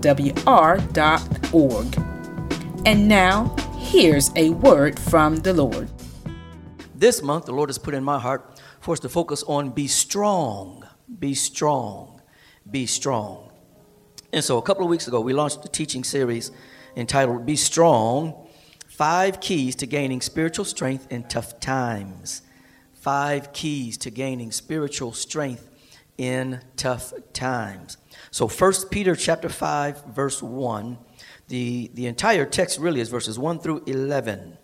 www.thegrovewr.org. And now, here's a word from the Lord. This month, the Lord has put in my heart for us to focus on be strong, be strong, be strong. And so, a couple of weeks ago, we launched a teaching series entitled Be Strong Five Keys to Gaining Spiritual Strength in Tough Times. Five keys to gaining spiritual strength in tough times. So 1 Peter chapter 5 verse 1, the, the entire text really is verses 1 through 11.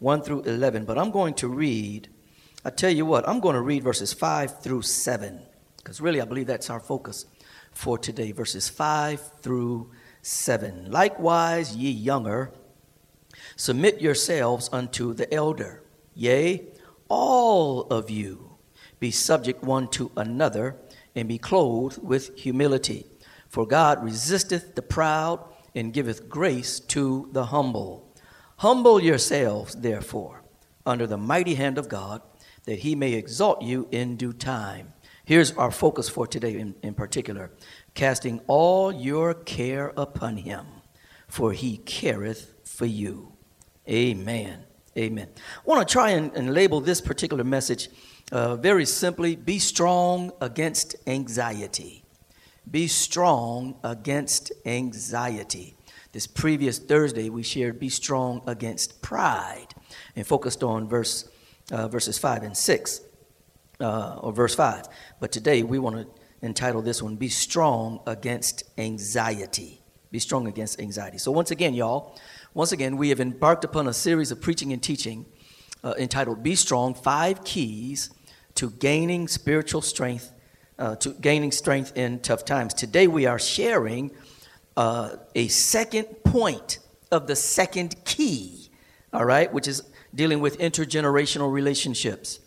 1 through 11, but I'm going to read I tell you what, I'm going to read verses 5 through 7 because really I believe that's our focus for today verses 5 through 7. Likewise, ye younger, submit yourselves unto the elder. Yea, all of you be subject one to another and be clothed with humility. For God resisteth the proud and giveth grace to the humble. Humble yourselves, therefore, under the mighty hand of God, that he may exalt you in due time. Here's our focus for today in, in particular casting all your care upon him, for he careth for you. Amen. Amen. I want to try and, and label this particular message uh, very simply be strong against anxiety. Be strong against anxiety. This previous Thursday, we shared be strong against pride and focused on verse, uh, verses 5 and 6, uh, or verse 5. But today, we want to entitle this one Be Strong Against Anxiety. Be strong against anxiety. So, once again, y'all, once again, we have embarked upon a series of preaching and teaching uh, entitled Be Strong Five Keys to Gaining Spiritual Strength, uh, to Gaining Strength in Tough Times. Today, we are sharing uh, a second point of the second key, all right, which is dealing with intergenerational relationships.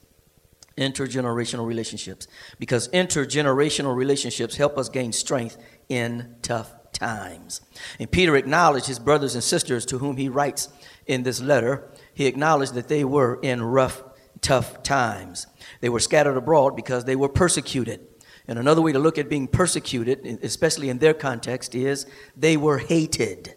Intergenerational relationships. Because intergenerational relationships help us gain strength in tough times. And Peter acknowledged his brothers and sisters to whom he writes in this letter. He acknowledged that they were in rough, tough times. They were scattered abroad because they were persecuted. And another way to look at being persecuted, especially in their context, is they were hated.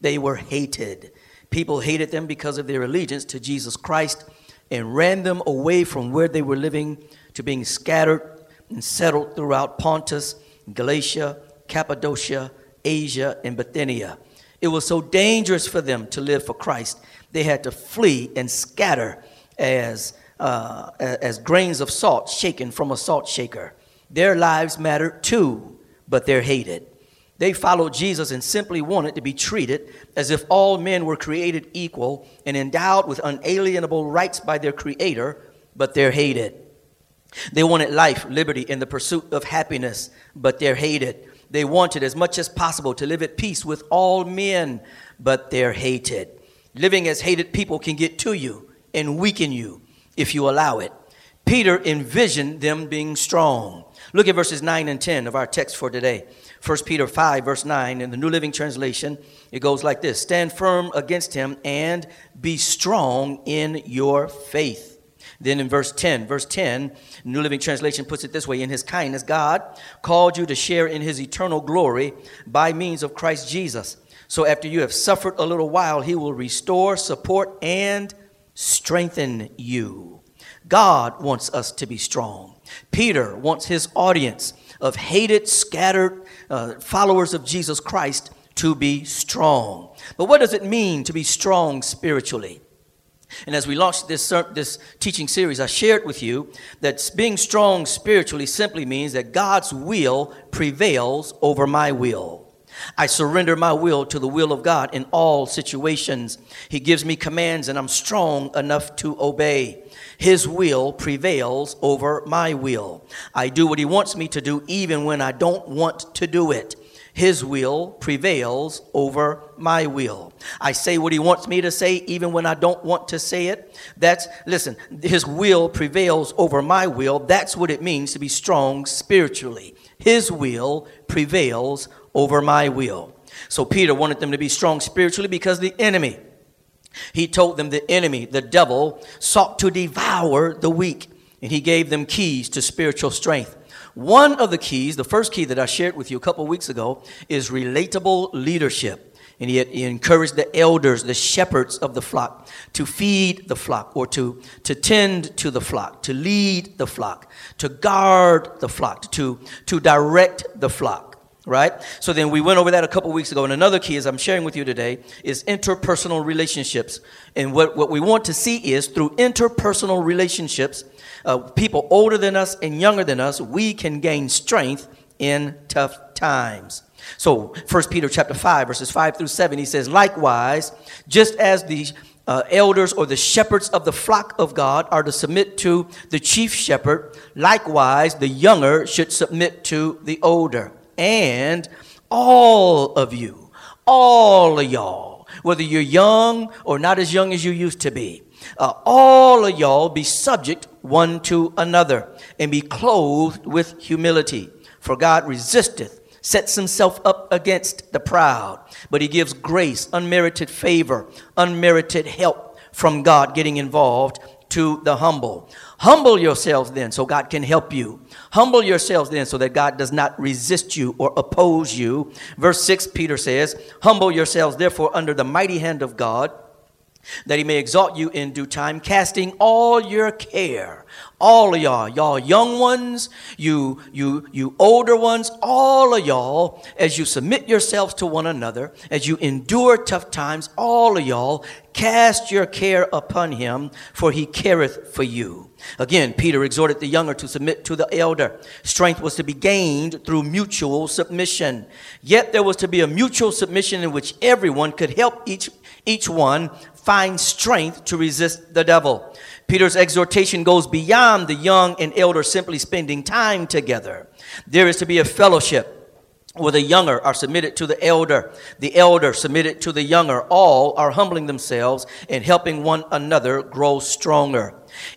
They were hated. People hated them because of their allegiance to Jesus Christ and ran them away from where they were living to being scattered and settled throughout Pontus, Galatia, Cappadocia, Asia, and Bithynia. It was so dangerous for them to live for Christ, they had to flee and scatter as, uh, as grains of salt shaken from a salt shaker. Their lives mattered too, but they're hated. They followed Jesus and simply wanted to be treated as if all men were created equal and endowed with unalienable rights by their Creator, but they're hated. They wanted life, liberty, and the pursuit of happiness, but they're hated. They wanted as much as possible to live at peace with all men, but they're hated. Living as hated people can get to you and weaken you if you allow it. Peter envisioned them being strong. Look at verses 9 and 10 of our text for today. 1 Peter 5, verse 9, in the New Living Translation, it goes like this Stand firm against him and be strong in your faith. Then in verse 10, verse 10, New Living Translation puts it this way In his kindness, God called you to share in his eternal glory by means of Christ Jesus. So after you have suffered a little while, he will restore, support, and strengthen you. God wants us to be strong. Peter wants his audience of hated, scattered uh, followers of Jesus Christ to be strong. But what does it mean to be strong spiritually? And as we launched this, this teaching series, I shared with you that being strong spiritually simply means that God's will prevails over my will. I surrender my will to the will of God in all situations. He gives me commands, and I'm strong enough to obey. His will prevails over my will. I do what He wants me to do, even when I don't want to do it. His will prevails over my will. I say what He wants me to say, even when I don't want to say it. That's, listen, His will prevails over my will. That's what it means to be strong spiritually. His will prevails over my will. So Peter wanted them to be strong spiritually because the enemy, he told them the enemy, the devil, sought to devour the weak, and he gave them keys to spiritual strength. One of the keys, the first key that I shared with you a couple weeks ago, is relatable leadership. And he, he encouraged the elders, the shepherds of the flock, to feed the flock or to, to tend to the flock, to lead the flock, to guard the flock, to, to direct the flock right? So then we went over that a couple weeks ago. And another key, as I'm sharing with you today, is interpersonal relationships. And what, what we want to see is through interpersonal relationships, uh, people older than us and younger than us, we can gain strength in tough times. So 1 Peter chapter 5, verses 5 through 7, he says, Likewise, just as the uh, elders or the shepherds of the flock of God are to submit to the chief shepherd, likewise the younger should submit to the older and all of you, all of y'all, whether you're young or not as young as you used to be, uh, all of y'all be subject one to another and be clothed with humility. For God resisteth, sets himself up against the proud, but he gives grace, unmerited favor, unmerited help from God getting involved to the humble. Humble yourselves then so God can help you. Humble yourselves then so that God does not resist you or oppose you. Verse 6, Peter says, Humble yourselves therefore under the mighty hand of God that he may exalt you in due time, casting all your care. All of y'all, y'all young ones, you, you, you older ones, all of y'all, as you submit yourselves to one another, as you endure tough times, all of y'all, cast your care upon him, for he careth for you. Again, Peter exhorted the younger to submit to the elder. Strength was to be gained through mutual submission. Yet there was to be a mutual submission in which everyone could help each, each one find strength to resist the devil. Peter's exhortation goes beyond the young and elder simply spending time together. There is to be a fellowship where the younger are submitted to the elder, the elder submitted to the younger. All are humbling themselves and helping one another grow stronger.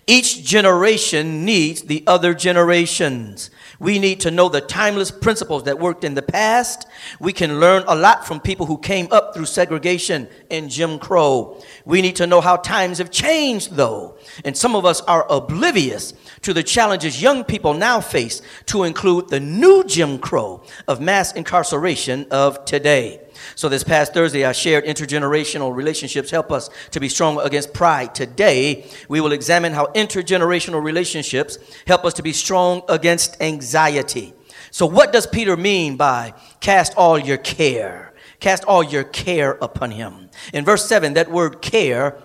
Each generation needs the other generations. We need to know the timeless principles that worked in the past. We can learn a lot from people who came up through segregation and Jim Crow. We need to know how times have changed, though. And some of us are oblivious to the challenges young people now face, to include the new Jim Crow of mass incarceration of today. So this past Thursday, I shared intergenerational relationships help us to be strong against pride. Today, we will examine how intergenerational relationships help us to be strong against anxiety. So what does Peter mean by cast all your care? Cast all your care upon him. In verse 7, that word care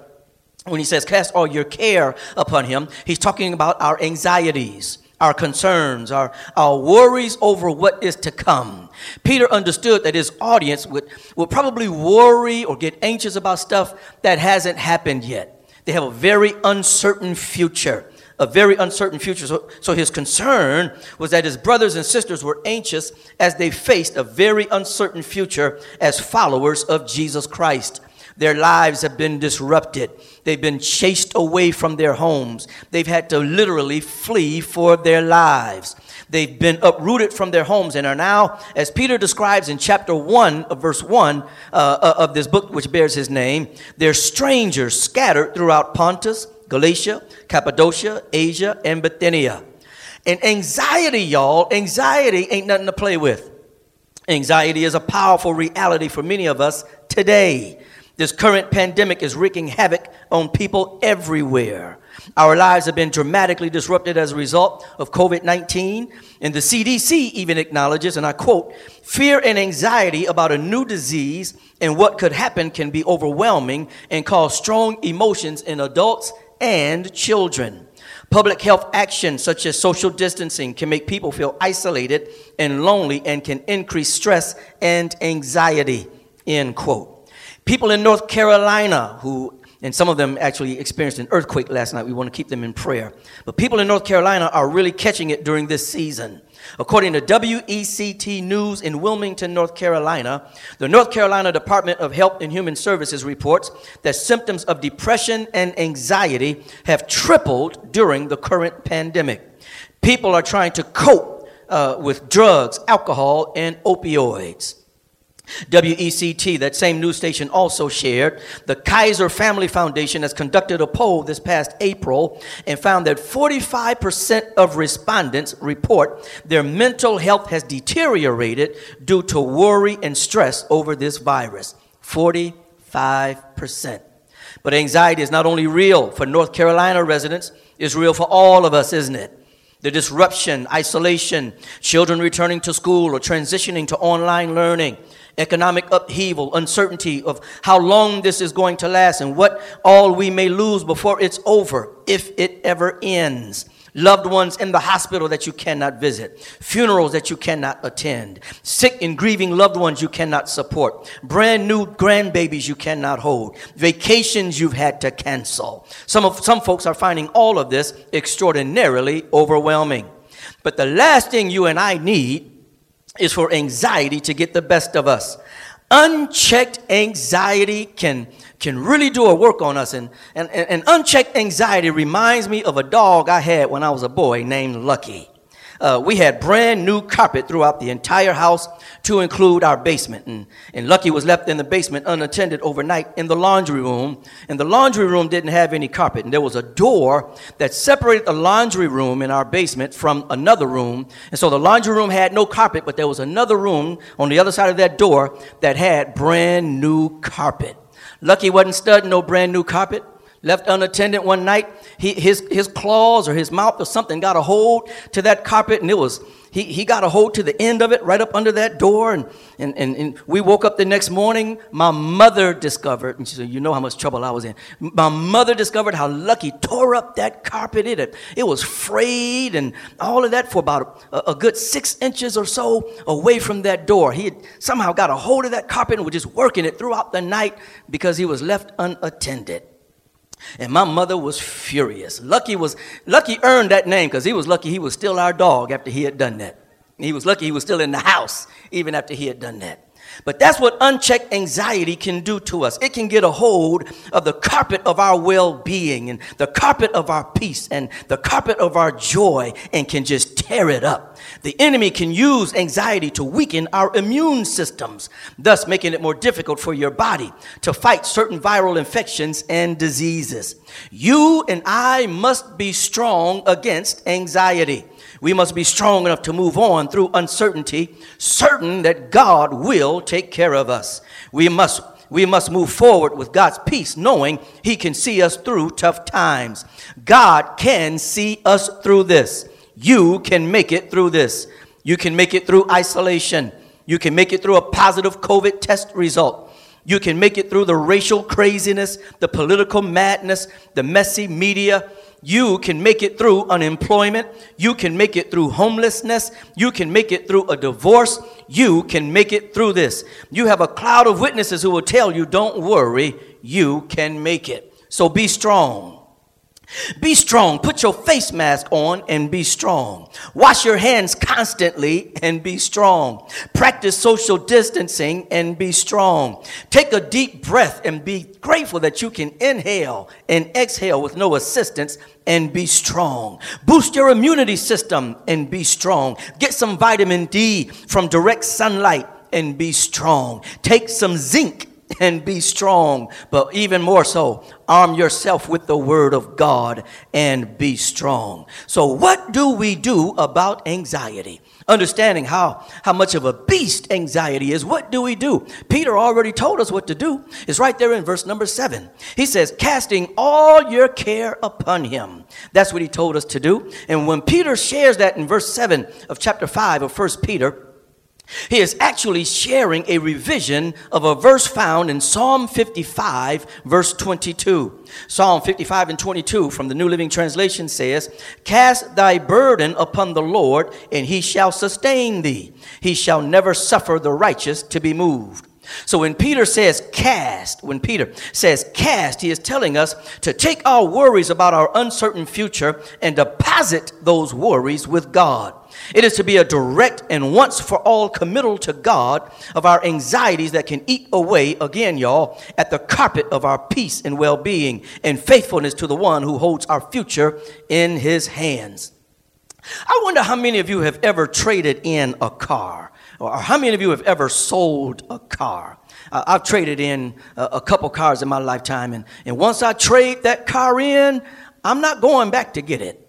when he says cast all your care upon him, he's talking about our anxieties our concerns, our, our worries over what is to come. Peter understood that his audience would, would probably worry or get anxious about stuff that hasn't happened yet. They have a very uncertain future. A very uncertain future. So, so his concern was that his brothers and sisters were anxious as they faced a very uncertain future as followers of Jesus Christ. Their lives have been disrupted. They've been chased away from their homes. They've had to literally flee for their lives. They've been uprooted from their homes and are now, as Peter describes in chapter 1 of verse 1 uh, uh, of this book, which bears his name, they're strangers scattered throughout Pontus, Galatia, Cappadocia, Asia, and Bithynia. And anxiety, y'all, anxiety ain't nothing to play with. Anxiety is a powerful reality for many of us today. This current pandemic is wreaking havoc on people everywhere. Our lives have been dramatically disrupted as a result of COVID 19. And the CDC even acknowledges, and I quote, fear and anxiety about a new disease and what could happen can be overwhelming and cause strong emotions in adults and children. Public health actions such as social distancing can make people feel isolated and lonely and can increase stress and anxiety. End quote. People in North Carolina who and some of them actually experienced an earthquake last night. We want to keep them in prayer. But people in North Carolina are really catching it during this season. According to WECT News in Wilmington, North Carolina, the North Carolina Department of Health and Human Services reports that symptoms of depression and anxiety have tripled during the current pandemic. People are trying to cope uh, with drugs, alcohol, and opioids. WECT, that same news station, also shared the Kaiser Family Foundation has conducted a poll this past April and found that 45% of respondents report their mental health has deteriorated due to worry and stress over this virus. 45%. But anxiety is not only real for North Carolina residents, it's real for all of us, isn't it? The disruption, isolation, children returning to school or transitioning to online learning economic upheaval, uncertainty of how long this is going to last and what all we may lose before it's over, if it ever ends. Loved ones in the hospital that you cannot visit, funerals that you cannot attend, sick and grieving loved ones you cannot support, brand new grandbabies you cannot hold, vacations you've had to cancel. Some, of, some folks are finding all of this extraordinarily overwhelming. But the last thing you and I need is for anxiety to get the best of us. Unchecked anxiety can, can really do a work on us. And, and, and unchecked anxiety reminds me of a dog I had when I was a boy named Lucky uh, we had brand new carpet throughout the entire house to include our basement. And, and Lucky was left in the basement unattended overnight in the laundry room. And the laundry room didn't have any carpet. And there was a door that separated the laundry room in our basement from another room. And so the laundry room had no carpet, but there was another room on the other side of that door that had brand new carpet. Lucky wasn't studying no brand new carpet left unattended one night. He, his, his claws or his mouth or something got a hold to that carpet and it was, he, he got a hold to the end of it right up under that door. And, and, and, and we woke up the next morning. My mother discovered, and she said, You know how much trouble I was in. My mother discovered how Lucky tore up that carpet. It, it was frayed and all of that for about a, a good six inches or so away from that door. He had somehow got a hold of that carpet and was just working it throughout the night because he was left unattended. And my mother was furious. Lucky was Lucky earned that name because he was lucky he was still our dog after he had done that. He was lucky he was still in the house even after he had done that. But that's what unchecked anxiety can do to us. It can get a hold of the carpet of our well being and the carpet of our peace and the carpet of our joy and can just tear it up. The enemy can use anxiety to weaken our immune systems, thus making it more difficult for your body to fight certain viral infections and diseases. You and I must be strong against anxiety. We must be strong enough to move on through uncertainty, certain that God will take care of us. We must we must move forward with God's peace, knowing He can see us through tough times. God can see us through this. You can make it through this. You can make it through isolation. You can make it through a positive COVID test result. You can make it through the racial craziness, the political madness, the messy media, you can make it through unemployment. You can make it through homelessness. You can make it through a divorce. You can make it through this. You have a cloud of witnesses who will tell you, don't worry, you can make it. So be strong. Be strong. Put your face mask on and be strong. Wash your hands constantly and be strong. Practice social distancing and be strong. Take a deep breath and be grateful that you can inhale and exhale with no assistance and be strong. Boost your immunity system and be strong. Get some vitamin D from direct sunlight and be strong. Take some zinc and be strong. But even more so, arm yourself with the word of God and be strong. So, what do we do about anxiety? Understanding how, how much of a beast anxiety is, what do we do? Peter already told us what to do. It's right there in verse number seven. He says, casting all your care upon him. That's what he told us to do. And when Peter shares that in verse seven of chapter five of First Peter, he is actually sharing a revision of a verse found in Psalm 55, verse 22. Psalm 55 and 22 from the New Living Translation says, Cast thy burden upon the Lord, and he shall sustain thee. He shall never suffer the righteous to be moved. So when Peter says cast, when Peter says cast, he is telling us to take our worries about our uncertain future and deposit those worries with God. It is to be a direct and once for all committal to God of our anxieties that can eat away, again, y'all, at the carpet of our peace and well being and faithfulness to the one who holds our future in his hands. I wonder how many of you have ever traded in a car, or how many of you have ever sold a car. Uh, I've traded in a, a couple cars in my lifetime, and, and once I trade that car in, I'm not going back to get it.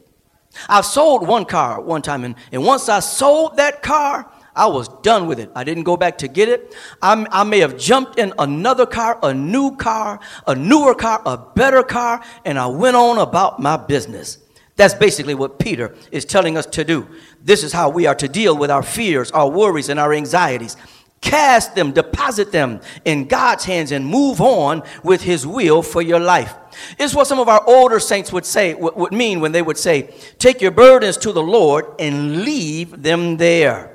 I've sold one car one time, and, and once I sold that car, I was done with it. I didn't go back to get it. I, I may have jumped in another car, a new car, a newer car, a better car, and I went on about my business. That's basically what Peter is telling us to do. This is how we are to deal with our fears, our worries, and our anxieties. Cast them, deposit them in God's hands, and move on with His will for your life. It's what some of our older saints would say, would mean when they would say, Take your burdens to the Lord and leave them there.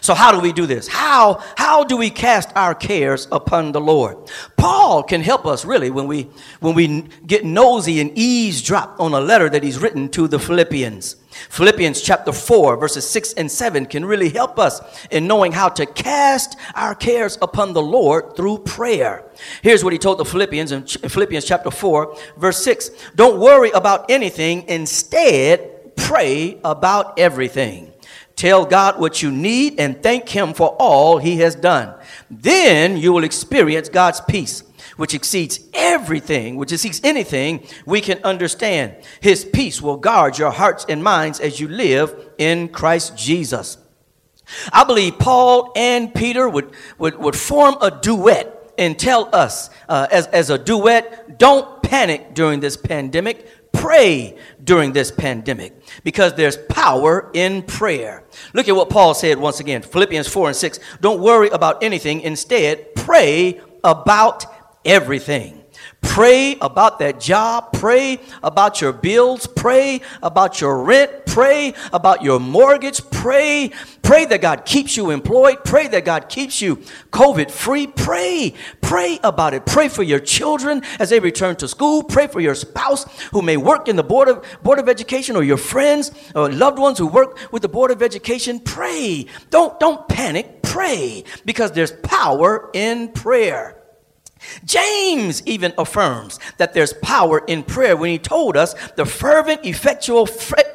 So how do we do this? How, how do we cast our cares upon the Lord? Paul can help us really when we, when we get nosy and eavesdrop on a letter that he's written to the Philippians. Philippians chapter 4 verses 6 and 7 can really help us in knowing how to cast our cares upon the Lord through prayer. Here's what he told the Philippians in Philippians chapter 4 verse 6. Don't worry about anything. Instead, pray about everything. Tell God what you need and thank Him for all He has done. Then you will experience God's peace, which exceeds everything, which exceeds anything we can understand. His peace will guard your hearts and minds as you live in Christ Jesus. I believe Paul and Peter would, would, would form a duet and tell us uh, as, as a duet don't panic during this pandemic pray during this pandemic because there's power in prayer. Look at what Paul said once again Philippians 4 and 6. Don't worry about anything, instead, pray about everything. Pray about that job. Pray about your bills. Pray about your rent. Pray about your mortgage. Pray. Pray that God keeps you employed. Pray that God keeps you COVID free. Pray. Pray about it. Pray for your children as they return to school. Pray for your spouse who may work in the Board of, Board of Education or your friends or loved ones who work with the Board of Education. Pray. Don't, don't panic. Pray because there's power in prayer. James even affirms that there's power in prayer when he told us the fervent, effectual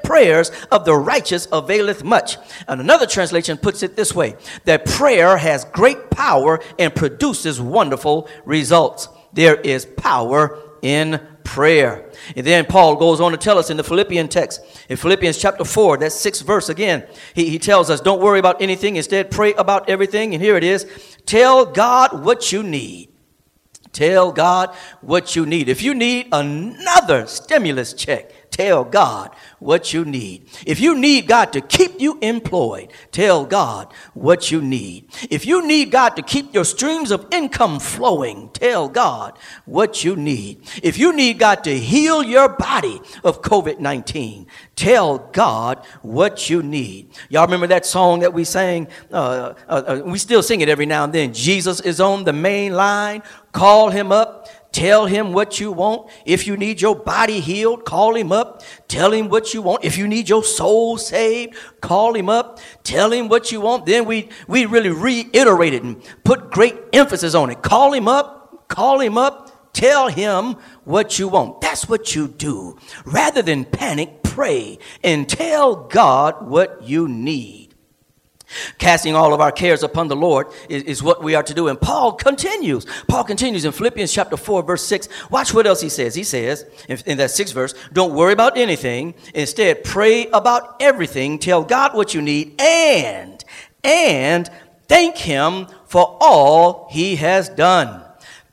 prayers of the righteous availeth much. And another translation puts it this way that prayer has great power and produces wonderful results. There is power in prayer. And then Paul goes on to tell us in the Philippian text, in Philippians chapter 4, that sixth verse again, he, he tells us, Don't worry about anything, instead, pray about everything. And here it is Tell God what you need Tell God what you need. If you need another stimulus check, tell God what you need. If you need God to keep you employed, tell God what you need. If you need God to keep your streams of income flowing, tell God what you need. If you need God to heal your body of COVID 19, tell God what you need. Y'all remember that song that we sang? Uh, uh, uh, we still sing it every now and then. Jesus is on the main line. Call him up. Tell him what you want. If you need your body healed, call him up. Tell him what you want. If you need your soul saved, call him up. Tell him what you want. Then we, we really reiterate it and put great emphasis on it. Call him up. Call him up. Tell him what you want. That's what you do. Rather than panic, pray and tell God what you need. Casting all of our cares upon the Lord is, is, what we are to do. And Paul continues. Paul continues in Philippians chapter 4, verse 6. Watch what else he says. He says in, in that sixth verse, don't worry about anything. Instead, pray about everything. Tell God what you need and, and thank him for all he has done.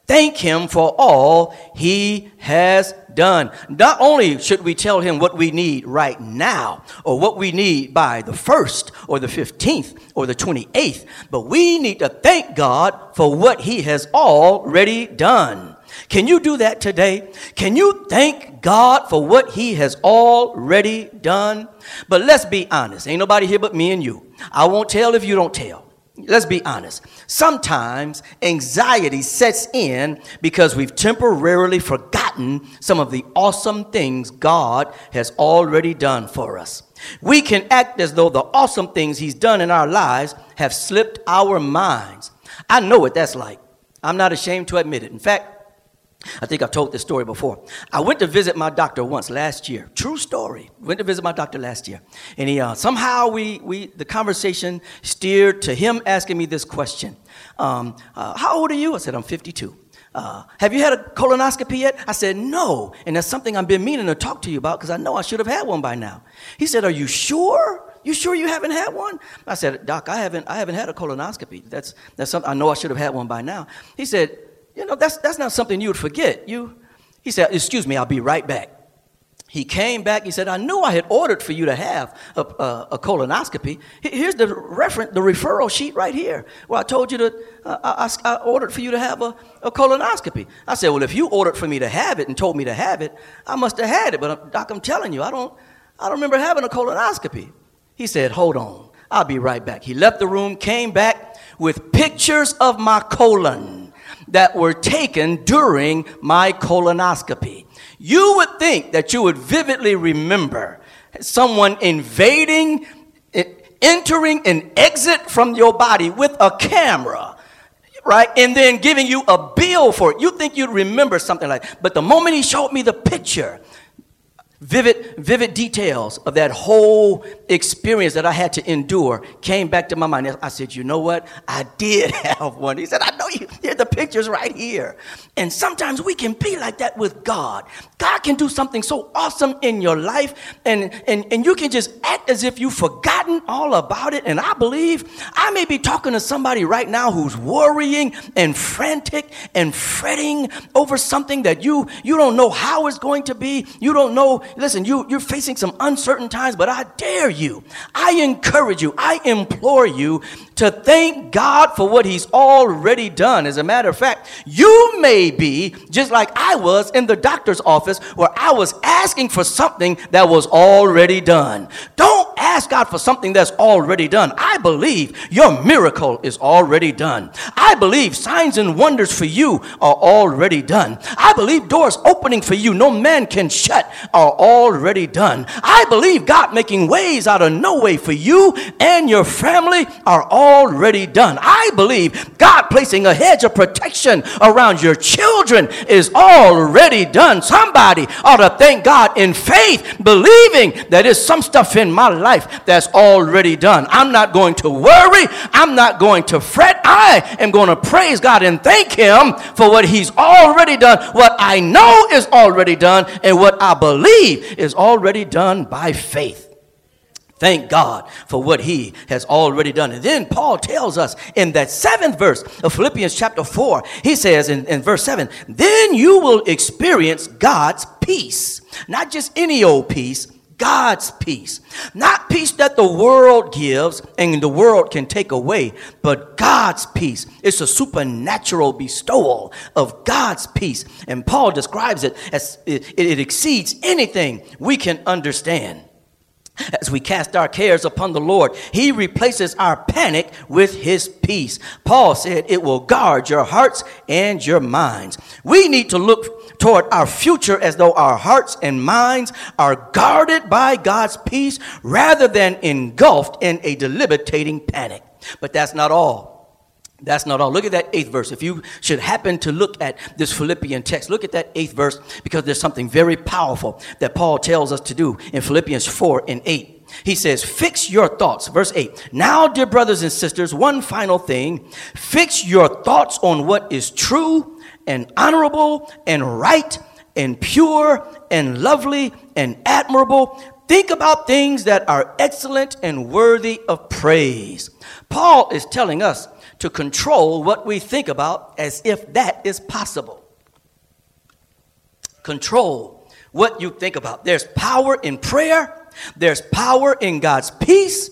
Thank him for all he has done. Not only should we tell him what we need right now, or what we need by the 1st, or the 15th, or the 28th, but we need to thank God for what he has already done. Can you do that today? Can you thank God for what he has already done? But let's be honest. Ain't nobody here but me and you. I won't tell if you don't tell. Let's be honest. Sometimes anxiety sets in because we've temporarily forgotten some of the awesome things God has already done for us. We can act as though the awesome things He's done in our lives have slipped our minds. I know what that's like. I'm not ashamed to admit it. In fact, I think I've told this story before. I went to visit my doctor once last year. True story. Went to visit my doctor last year, and he uh, somehow we we the conversation steered to him asking me this question: um, uh, "How old are you?" I said, "I'm 52." Uh, have you had a colonoscopy yet? I said, no. And that's something I've been meaning to talk to you about because I know I should have had one by now. He said, Are you sure? You sure you haven't had one? I said, Doc, I haven't, I haven't had a colonoscopy. That's, that's something I know I should have had one by now. He said, you know, that's, that's not something you would forget. You, he said, Excuse me, I'll be right back. He came back. He said, I knew I had ordered for you to have a, a, a colonoscopy. Here's the reference, the referral sheet right here where I told you to, uh, I, I, ordered for you to have a, a colonoscopy. I said, Well, if you ordered for me to have it and told me to have it, I must have had it. But, uh, Doc, I'm telling you, I don't, I don't remember having a colonoscopy. He said, Hold on, I'll be right back. He left the room, came back with pictures of my colon that were taken during my colonoscopy. You would think that you would vividly remember someone invading, eh, entering an exit from your body with a camera right? And then giving you a bill for it. You think you'd remember something like that. But the moment he showed me the picture, vivid, vivid details of that whole experience that I had to endure came back to my mind. I said, you know what? I did have one. He said, I know you. Here, the picture's right here. And sometimes we can be like that with God. God can do something so awesome in your life, and, and, and you can just act as if you've forgotten all about it. And I believe I may be talking to somebody right now who's worrying and frantic and fretting over something that you, you don't know how it's going to be. You don't know listen, you, you're facing some uncertain times, but I dare you, I encourage you, I implore you to thank God for what He's already done. As a matter of fact, you may be just like I was in the doctor's office where I was asking for something that was already done. Don't ask God for something that's already done. I believe your miracle is already done. I believe signs and wonders for you are already done. I believe doors opening for you no man can shut are already done. I believe God making ways out of no way for you and your family are already done. I believe God placing a hedge of protection around your children is already done. Somebody ought to thank God in faith, believing that there's some stuff in my life that's already done. I'm not going to worry. I'm not going to fret. I am going to praise God and thank Him for what He's already done, what I know is already done, and what I believe is already done by faith. Thank God for what he has already done. And then Paul tells us in that seventh verse of Philippians chapter 4, he says in, in verse 7, then you will experience God's peace. Not just any old peace, God's peace. Not peace that the world gives and the world can take away, but God's peace. It's a supernatural bestowal of God's peace. And Paul describes it as it, it exceeds anything we can understand. As we cast our cares upon the Lord, He replaces our panic with His peace. Paul said it will guard your hearts and your minds. We need to look toward our future as though our hearts and minds are guarded by God's peace rather than engulfed in a debilitating panic. But that's not all. That's not all. Look at that eighth verse. If you should happen to look at this Philippian text, look at that eighth verse because there's something very powerful that Paul tells us to do in Philippians 4 and 8. He says, Fix your thoughts. Verse 8. Now, dear brothers and sisters, one final thing. Fix your thoughts on what is true and honorable and right and pure and lovely and admirable. Think about things that are excellent and worthy of praise. Paul is telling us to control what we think about as if that is possible. Control what you think about. There's power in prayer, there's power in God's peace,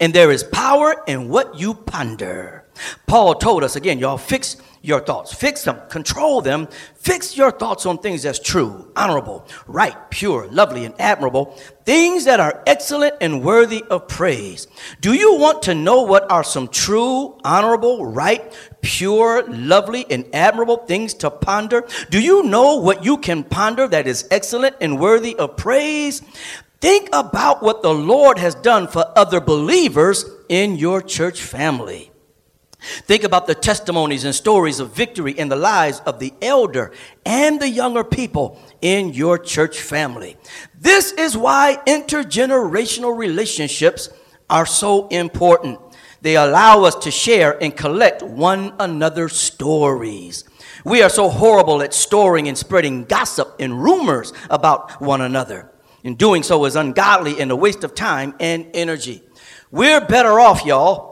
and there is power in what you ponder. Paul told us again, y'all, fix your thoughts, fix them, control them, fix your thoughts on things that's true, honorable, right, pure, lovely, and admirable, things that are excellent and worthy of praise. Do you want to know what are some true, honorable, right, pure, lovely, and admirable things to ponder? Do you know what you can ponder that is excellent and worthy of praise? Think about what the Lord has done for other believers in your church family. Think about the testimonies and stories of victory in the lives of the elder and the younger people in your church family. This is why intergenerational relationships are so important. They allow us to share and collect one another's stories. We are so horrible at storing and spreading gossip and rumors about one another. And doing so is ungodly and a waste of time and energy. We're better off, y'all,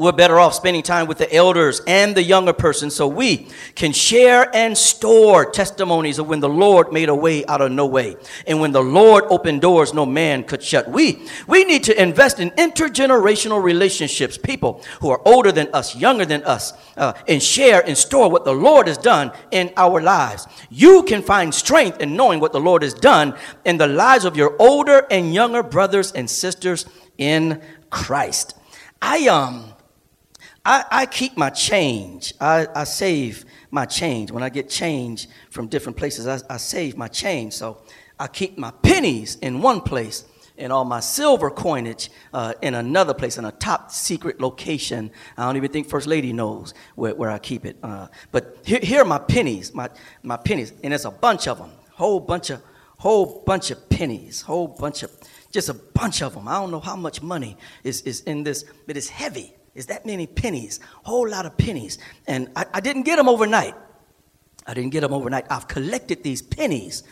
we're better off spending time with the elders and the younger person so we can share and store testimonies of when the Lord made a way out of no way and when the Lord opened doors no man could shut. We, we need to invest in intergenerational relationships, people who are older than us, younger than us, uh, and share and store what the Lord has done in our lives. You can find strength in knowing what the Lord has done in the lives of your older and younger brothers and sisters in Christ. I um I, I keep my change. I, I save my change. When I get change from different places, I, I save my change. So I keep my pennies in one place and all my silver coinage uh, in another place, in a top secret location. I don't even think First Lady knows where, where I keep it. Uh, but here, here, are my pennies, my, my pennies, and it's a bunch of them, whole bunch of, whole bunch of pennies, whole bunch of, just a bunch of them. I don't know how much money is, is in this, but it's heavy is that many pennies, whole lot of pennies. And I, I didn't get them overnight. I didn't get them overnight. I've collected these pennies.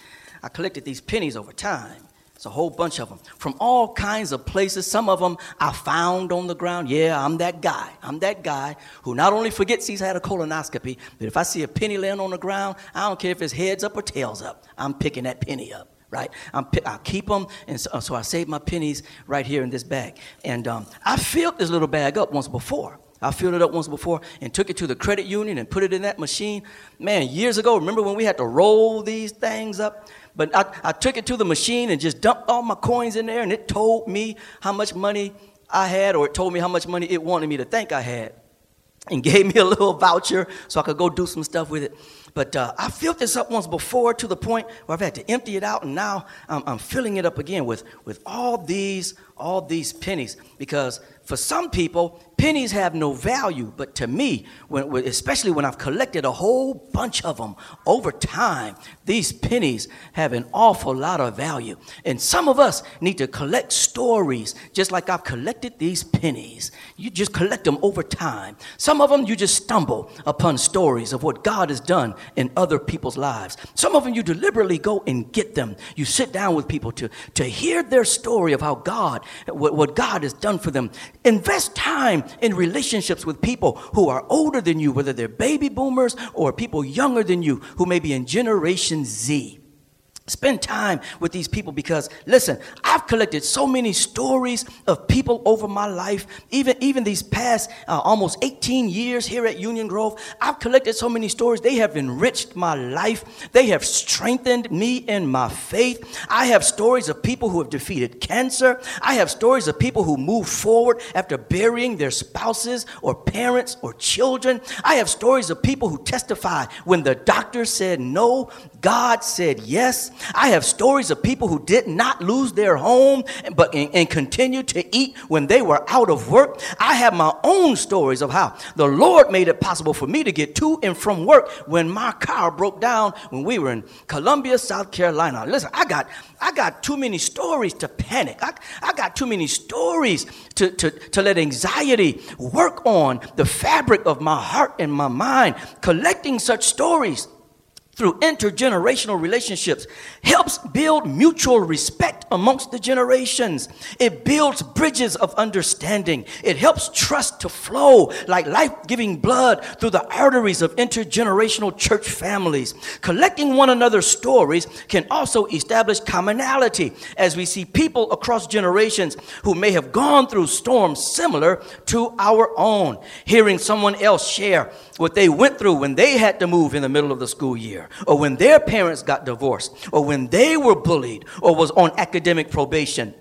I collected these pennies over time. It's a whole bunch of them from all kinds of places. Some of them I found on the ground. Yeah, I'm that guy. I'm that guy who not only forgets he's had a colonoscopy, but if I see a penny laying on the ground, I don't care if it's heads up or tails up. I'm picking that penny up right? I'm, i keep them, and so, so, I save my pennies right here in this bag. And um, I filled this little bag up once before. I filled it up once before and took it to the credit union and put it in that machine. Man, years ago, remember when we had to roll these things up? But I, I took it to the machine and just dumped all my coins in there, and it told me how much money I had, or it told me how much money it wanted me to think I had, and gave me a little voucher so I could go do some stuff with it. But uh, I filled this up once before to the point where I've had to empty it out, and now I'm, I'm filling it up again with, with all these all these pennies. Because for some people pennies have no value but to me when, especially when i've collected a whole bunch of them over time these pennies have an awful lot of value. And some of us need to collect stories just like i've collected these pennies. You just collect them over time. Some of them you just stumble upon stories of what god has done in other people's lives. Some of them you deliberately go and get them. You sit down with people to, to hear their story of how god what, what God has done for them. Invest time in relationships with people who are older than you, whether they're baby boomers or people younger than you who may be in Generation Z. Spend time with these people because, listen, I've collected so many stories of people over my life, even, even these past uh, almost 18 years here at Union Grove. I've collected so many stories. They have enriched my life, they have strengthened me in my faith. I have stories of people who have defeated cancer. I have stories of people who moved forward after burying their spouses or parents or children. I have stories of people who testify when the doctor said no, God said yes. I have stories of people who did not lose their home but and, and continued to eat when they were out of work. I have my own stories of how the Lord made it possible for me to get to and from work when my car broke down when we were in Columbia, South Carolina. Listen, I got I got too many stories to panic. I, I got too many stories to, to, to let anxiety work on the fabric of my heart and my mind. Collecting such stories through intergenerational relationships helps build mutual respect amongst the generations. It builds bridges of understanding. It helps trust to flow like life giving blood through the arteries of intergenerational church families. Collecting one another's stories can also establish commonality as we see people across generations who may have gone through storms similar to our own. Hearing someone else share what they went through when they had to move in the middle of the school year, or when their parents got divorced, or when they were bullied, or was on academic probation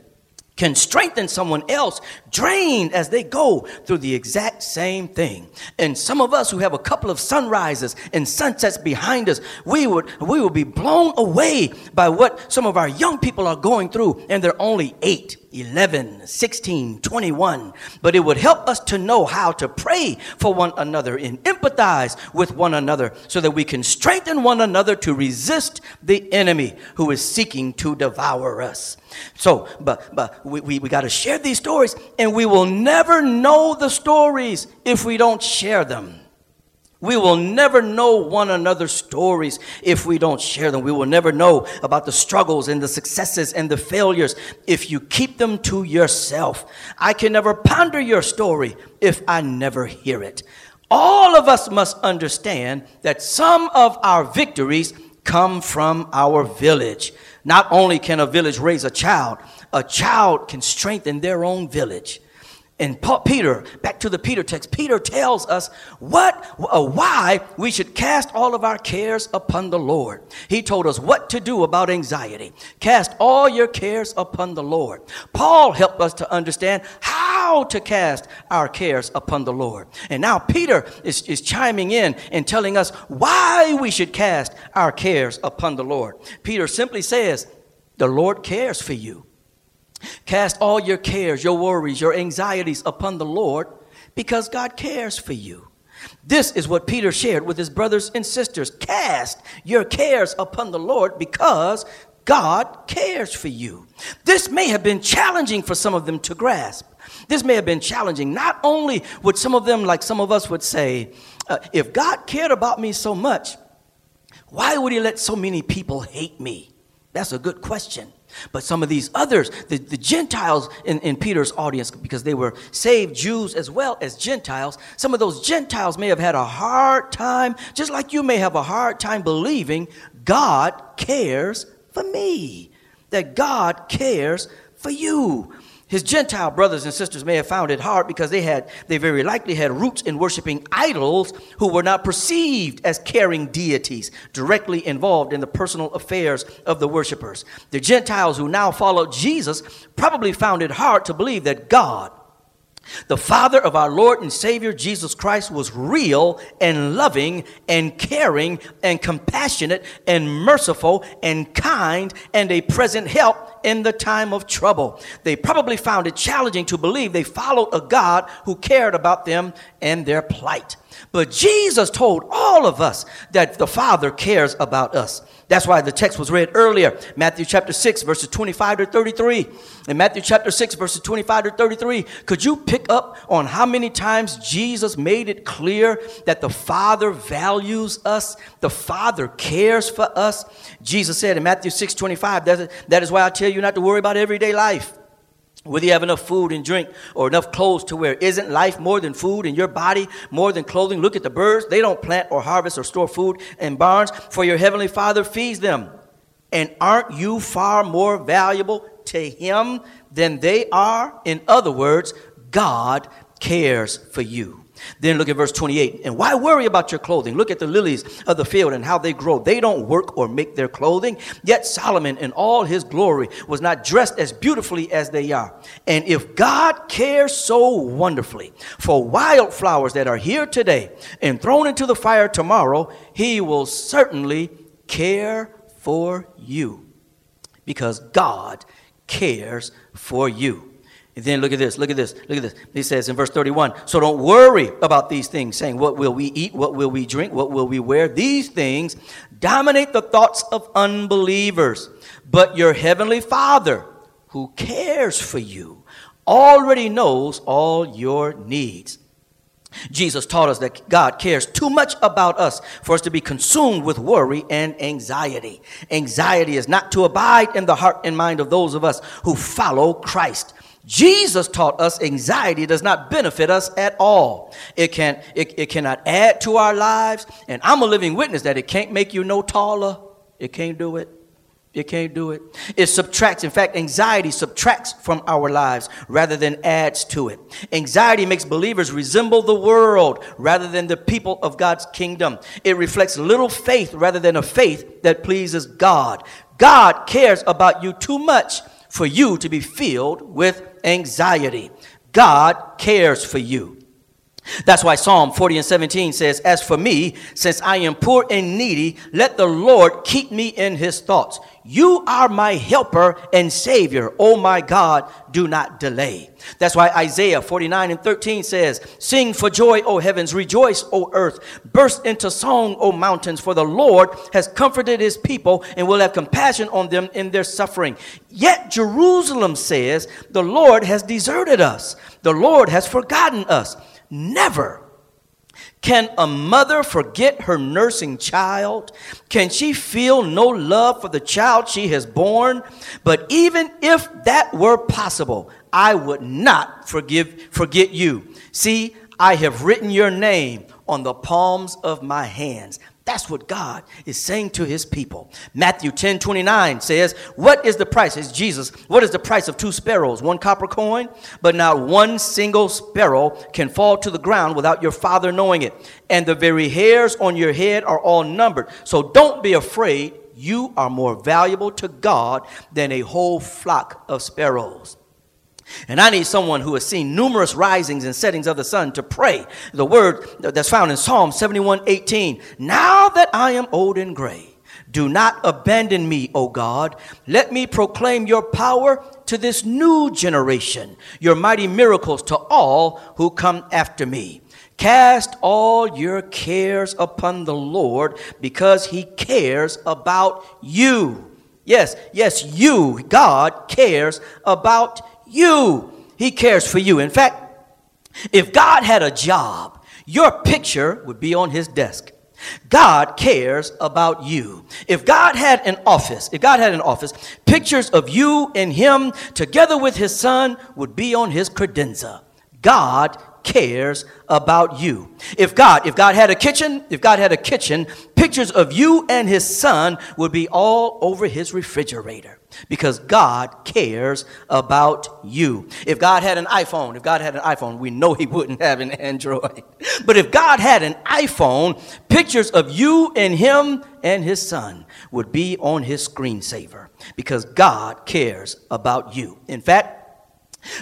can strengthen someone else drained as they go through the exact same thing. And some of us who have a couple of sunrises and sunsets behind us, we would we will be blown away by what some of our young people are going through and they're only 8 11, 16, 21. But it would help us to know how to pray for one another and empathize with one another so that we can strengthen one another to resist the enemy who is seeking to devour us. So, but, but we, we, we got to share these stories, and we will never know the stories if we don't share them. We will never know one another's stories if we don't share them. We will never know about the struggles and the successes and the failures if you keep them to yourself. I can never ponder your story if I never hear it. All of us must understand that some of our victories come from our village. Not only can a village raise a child, a child can strengthen their own village. And Paul, Peter, back to the Peter text, Peter tells us what, uh, why we should cast all of our cares upon the Lord. He told us what to do about anxiety. Cast all your cares upon the Lord. Paul helped us to understand how to cast our cares upon the Lord. And now Peter is, is chiming in and telling us why we should cast our cares upon the Lord. Peter simply says, the Lord cares for you. Cast all your cares, your worries, your anxieties upon the Lord because God cares for you. This is what Peter shared with his brothers and sisters. Cast your cares upon the Lord because God cares for you. This may have been challenging for some of them to grasp. This may have been challenging. Not only would some of them, like some of us would say, uh, if God cared about me so much, why would he let so many people hate me? That's a good question. But some of these others, the, the Gentiles in, in Peter's audience, because they were saved Jews as well as Gentiles, some of those Gentiles may have had a hard time, just like you may have a hard time believing God cares for me, that God cares for you. His Gentile brothers and sisters may have found it hard because they had, they very likely had roots in worshiping idols who were not perceived as caring deities directly involved in the personal affairs of the worshipers. The Gentiles who now followed Jesus probably found it hard to believe that God the Father of our Lord and Savior Jesus Christ was real and loving and caring and compassionate and merciful and kind and a present help in the time of trouble. They probably found it challenging to believe they followed a God who cared about them and their plight. But Jesus told all of us that the Father cares about us. That's why the text was read earlier. Matthew chapter 6, verses 25 to 33. In Matthew chapter 6, verses 25 to 33, could you pick up on how many times Jesus made it clear that the Father values us? The Father cares for us. Jesus said in Matthew 6, 25, that is why I tell you not to worry about everyday life whether you have enough food and drink or enough clothes to wear. Isn't life more than food and your body more than clothing? Look at the birds. They don't plant or harvest or store food in barns, for your heavenly Father feeds them. And aren't you far more valuable to Him than they are? In other words, God cares for you. Then look at verse 28. And why worry about your clothing? Look at the lilies of the field and how they grow. They don't work or make their clothing. Yet Solomon in all his glory was not dressed as beautifully as they are. And if God cares so wonderfully for wildflowers that are here today and thrown into the fire tomorrow, he will certainly care for you because God cares for you. Then look at this, look at this, look at this. He says in verse 31 So don't worry about these things, saying, What will we eat? What will we drink? What will we wear? These things dominate the thoughts of unbelievers. But your heavenly Father, who cares for you, already knows all your needs. Jesus taught us that God cares too much about us for us to be consumed with worry and anxiety. Anxiety is not to abide in the heart and mind of those of us who follow Christ. Jesus taught us anxiety does not benefit us at all. It can it, it cannot add to our lives, and I'm a living witness that it can't make you no taller. It can't do it. You can't do it. It subtracts. In fact, anxiety subtracts from our lives rather than adds to it. Anxiety makes believers resemble the world rather than the people of God's kingdom. It reflects little faith rather than a faith that pleases God. God cares about you too much for you to be filled with anxiety. God cares for you. That's why Psalm 40 and 17 says, As for me, since I am poor and needy, let the Lord keep me in his thoughts. You are my helper and savior. Oh my God, do not delay. That's why Isaiah 49 and 13 says, Sing for joy, O heavens, rejoice, O earth, burst into song, O mountains, for the Lord has comforted his people and will have compassion on them in their suffering. Yet Jerusalem says, The Lord has deserted us, the Lord has forgotten us. Never. Can a mother forget her nursing child? Can she feel no love for the child she has born? But even if that were possible, I would not forgive, forget you. See, I have written your name on the palms of my hands. That's what God is saying to his people. Matthew 10 29 says, What is the price? It's Jesus. What is the price of two sparrows? One copper coin? But not one single sparrow can fall to the ground without your father knowing it. And the very hairs on your head are all numbered. So don't be afraid. You are more valuable to God than a whole flock of sparrows. And I need someone who has seen numerous risings and settings of the sun to pray the word that's found in Psalm 71 18. Now that I am old and gray, do not abandon me, O God. Let me proclaim your power to this new generation, your mighty miracles to all who come after me. Cast all your cares upon the Lord because he cares about you. Yes, yes, you, God, cares about you. He cares for you. In fact, if God had a job, your picture would be on his desk. God cares about you. If God had an office, if God had an office, pictures of you and him together with his son would be on his credenza. God cares about you. If God, if God had a kitchen, if God had a kitchen, pictures of you and his son would be all over his refrigerator because God cares about you. If God had an iPhone, if God had an iPhone, we know he wouldn't have an Android. But if God had an iPhone, pictures of you and him and his son would be on his screensaver because God cares about you. In fact,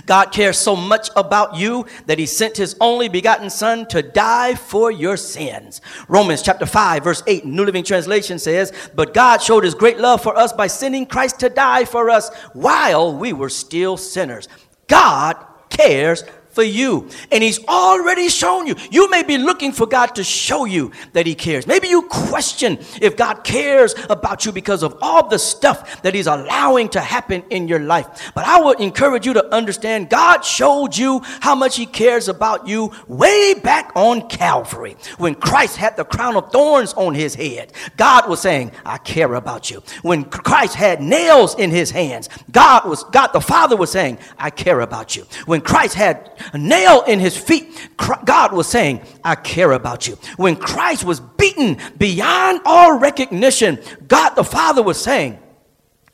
God cares so much about you that he sent his only begotten son to die for your sins. Romans chapter 5 verse 8 New Living Translation says, "But God showed his great love for us by sending Christ to die for us while we were still sinners." God cares for you. And He's already shown you. You may be looking for God to show you that He cares. Maybe you question if God cares about you because of all the stuff that He's allowing to happen in your life. But I would encourage you to understand God showed you how much He cares about you way back on Calvary when Christ had the crown of thorns on His head. God was saying, I care about you. When Christ had nails in His hands, God was, God the Father was saying, I care about you. When Christ had a nail in his feet, God was saying, I care about you. When Christ was beaten beyond all recognition, God the Father was saying,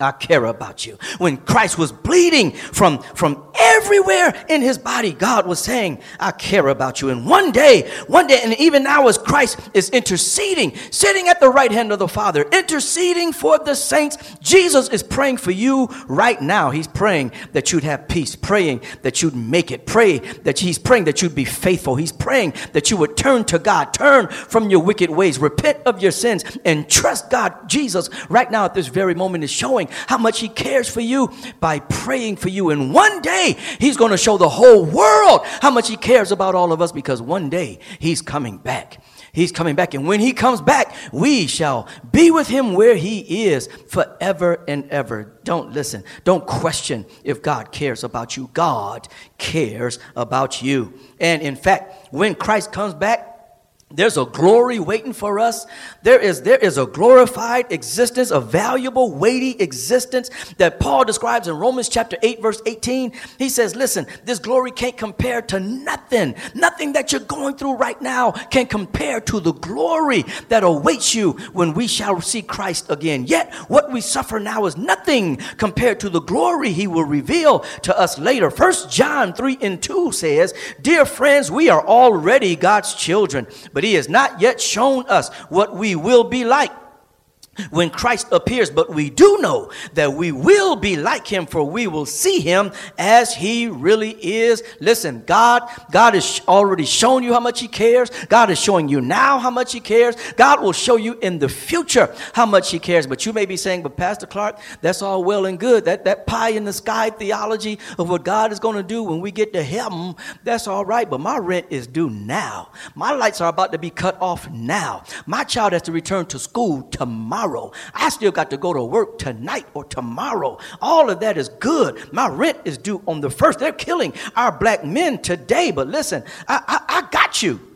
I care about you. When Christ was bleeding from, from everywhere in his body, God was saying, I care about you. And one day, one day, and even now as Christ is interceding, sitting at the right hand of the Father, interceding for the saints, Jesus is praying for you right now. He's praying that you'd have peace, praying that you'd make it, pray that he's praying that you'd be faithful. He's praying that you would turn to God, turn from your wicked ways, repent of your sins, and trust God. Jesus, right now at this very moment, is showing how much He cares for you by praying for you. And one day, He's going to show the whole world how much He cares about all of us because one day He's coming back. He's coming back. And when he comes back, we shall be with him where he is forever and ever. Don't listen. Don't question if God cares about you. God cares about you. And in fact, when Christ comes back, there's a glory waiting for us. There is, there is a glorified existence, a valuable, weighty existence that Paul describes in Romans chapter 8, verse 18. He says, Listen, this glory can't compare to nothing. Nothing that you're going through right now can compare to the glory that awaits you when we shall see Christ again. Yet, what we suffer now is nothing compared to the glory he will reveal to us later. First John 3 and 2 says, Dear friends, we are already God's children, but but he has not yet shown us what we will be like when Christ appears, but we do know that we will be like him, for we will see him as he really is. Listen, God, God has already shown you how much he cares. God is showing you now how much he cares. God will show you in the future how much he cares. But you may be saying, but Pastor Clark, that's all well and good. That, that pie in the sky theology of what God is going to do when we get to heaven, that's all right. But my rent is due now. My lights are about to be cut off now. My child has to return to school tomorrow tomorrow. I still got to go to work tonight or tomorrow. All of that is good. My rent is due on the first. They're killing our black men today. But listen, I, I, I got you.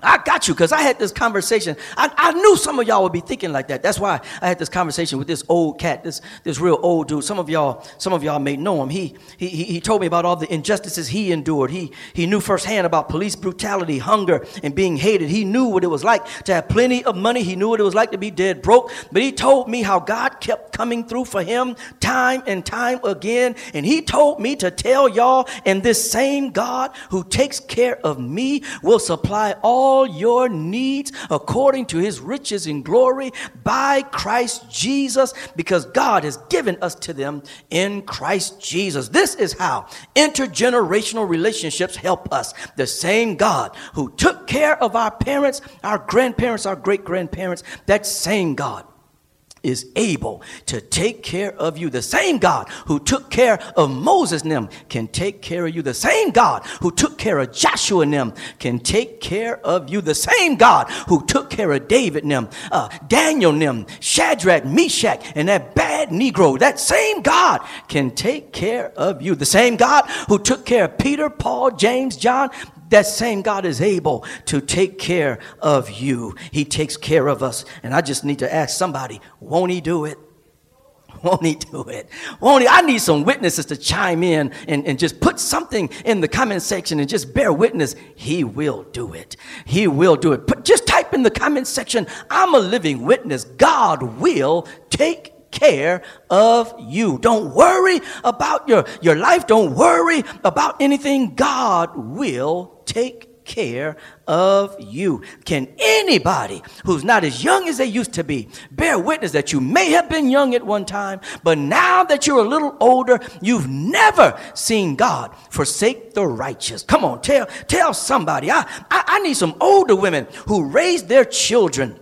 I got you because I had this conversation. I, I knew some of y'all would be thinking like that. That's why I had this conversation with this old cat, this, this real old dude. Some of y'all, some of y'all may know him. He, he, he told me about all the injustices he endured. He, he knew firsthand about police brutality, hunger, and being hated. He knew what it was like to have plenty of money. He knew what it was like to be dead broke. But he told me how God kept coming through for him time and time again. And he told me to tell y'all, and this same God who takes care of me will supply all all your needs according to his riches in glory by Christ Jesus, because God has given us to them in Christ Jesus. This is how intergenerational relationships help us. The same God who took care of our parents, our grandparents, our great grandparents, that same God is able to take care of you. The same God who took care of Moses and them can take care of you. The same God who took care of Joshua and them can take care of you. The same God who took care of David and them, uh, Daniel and them, Shadrach, Meshach, and that bad Negro, that same God can take care of you. The same God who took care of Peter, Paul, James, John, that same God is able to take care of you. He takes care of us. And I just need to ask somebody, won't he do it? Won't he do it? Won't he? I need some witnesses to chime in and, and just put something in the comment section and just bear witness. He will do it. He will do it. But just type in the comment section, I'm a living witness. God will take care of you. Don't worry about your, your life. Don't worry about anything. God will take care of you. Can anybody who's not as young as they used to be bear witness that you may have been young at one time, but now that you're a little older, you've never seen God forsake the righteous? Come on, tell, tell somebody. I, I, I need some older women who raised their children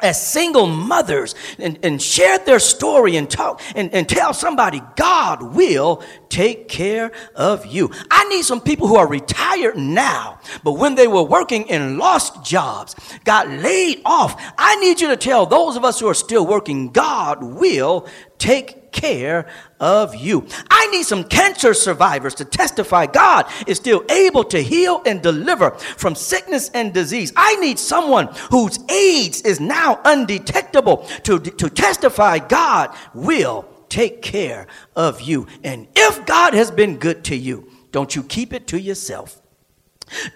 as single mothers and, and share their story and talk and, and tell somebody God will take care of you. I need some people who are retired now, but when they were working in lost jobs, got laid off. I need you to tell those of us who are still working, God will take care of you. I need some cancer survivors to testify God is still able to heal and deliver from sickness and disease. I need someone whose AIDS is now undetectable to, to testify God will take care of you. And if God has been good to you, don't you keep it to yourself.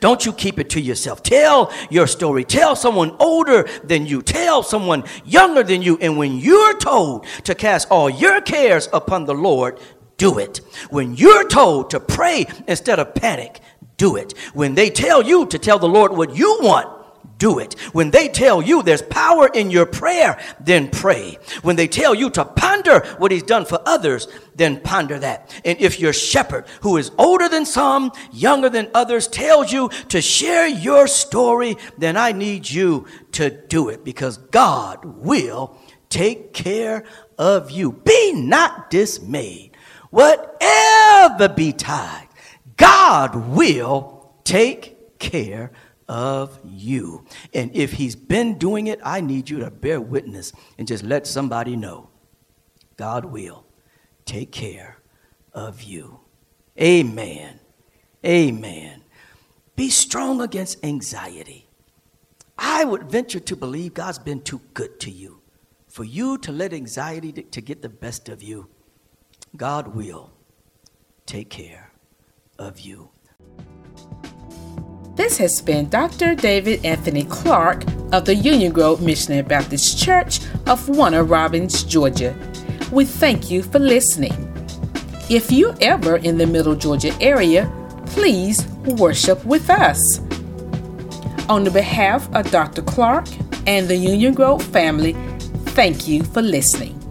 Don't you keep it to yourself. Tell your story. Tell someone older than you. Tell someone younger than you. And when you're told to cast all your cares upon the Lord, do it. When you're told to pray instead of panic, do it. When they tell you to tell the Lord what you want, do it. When they tell you there's power in your prayer, then pray. When they tell you to ponder what he's done for others, then ponder that. And if your shepherd, who is older than some, younger than others, tells you to share your story, then I need you to do it because God will take care of you. Be not dismayed. Whatever betide, God will take care of you. And if he's been doing it, I need you to bear witness and just let somebody know God will take care of you. Amen. Amen. Be strong against anxiety. I would venture to believe God's been too good to you for you to let anxiety to, get the best of you. God will take care of you. This has been Dr. David Anthony Clark of the Union Grove Missionary Baptist Church of Warner Robins, Georgia. We thank you for listening. If you're ever in the Middle Georgia area, please worship with us. On the behalf of Dr. Clark and the Union Grove family, thank you for listening.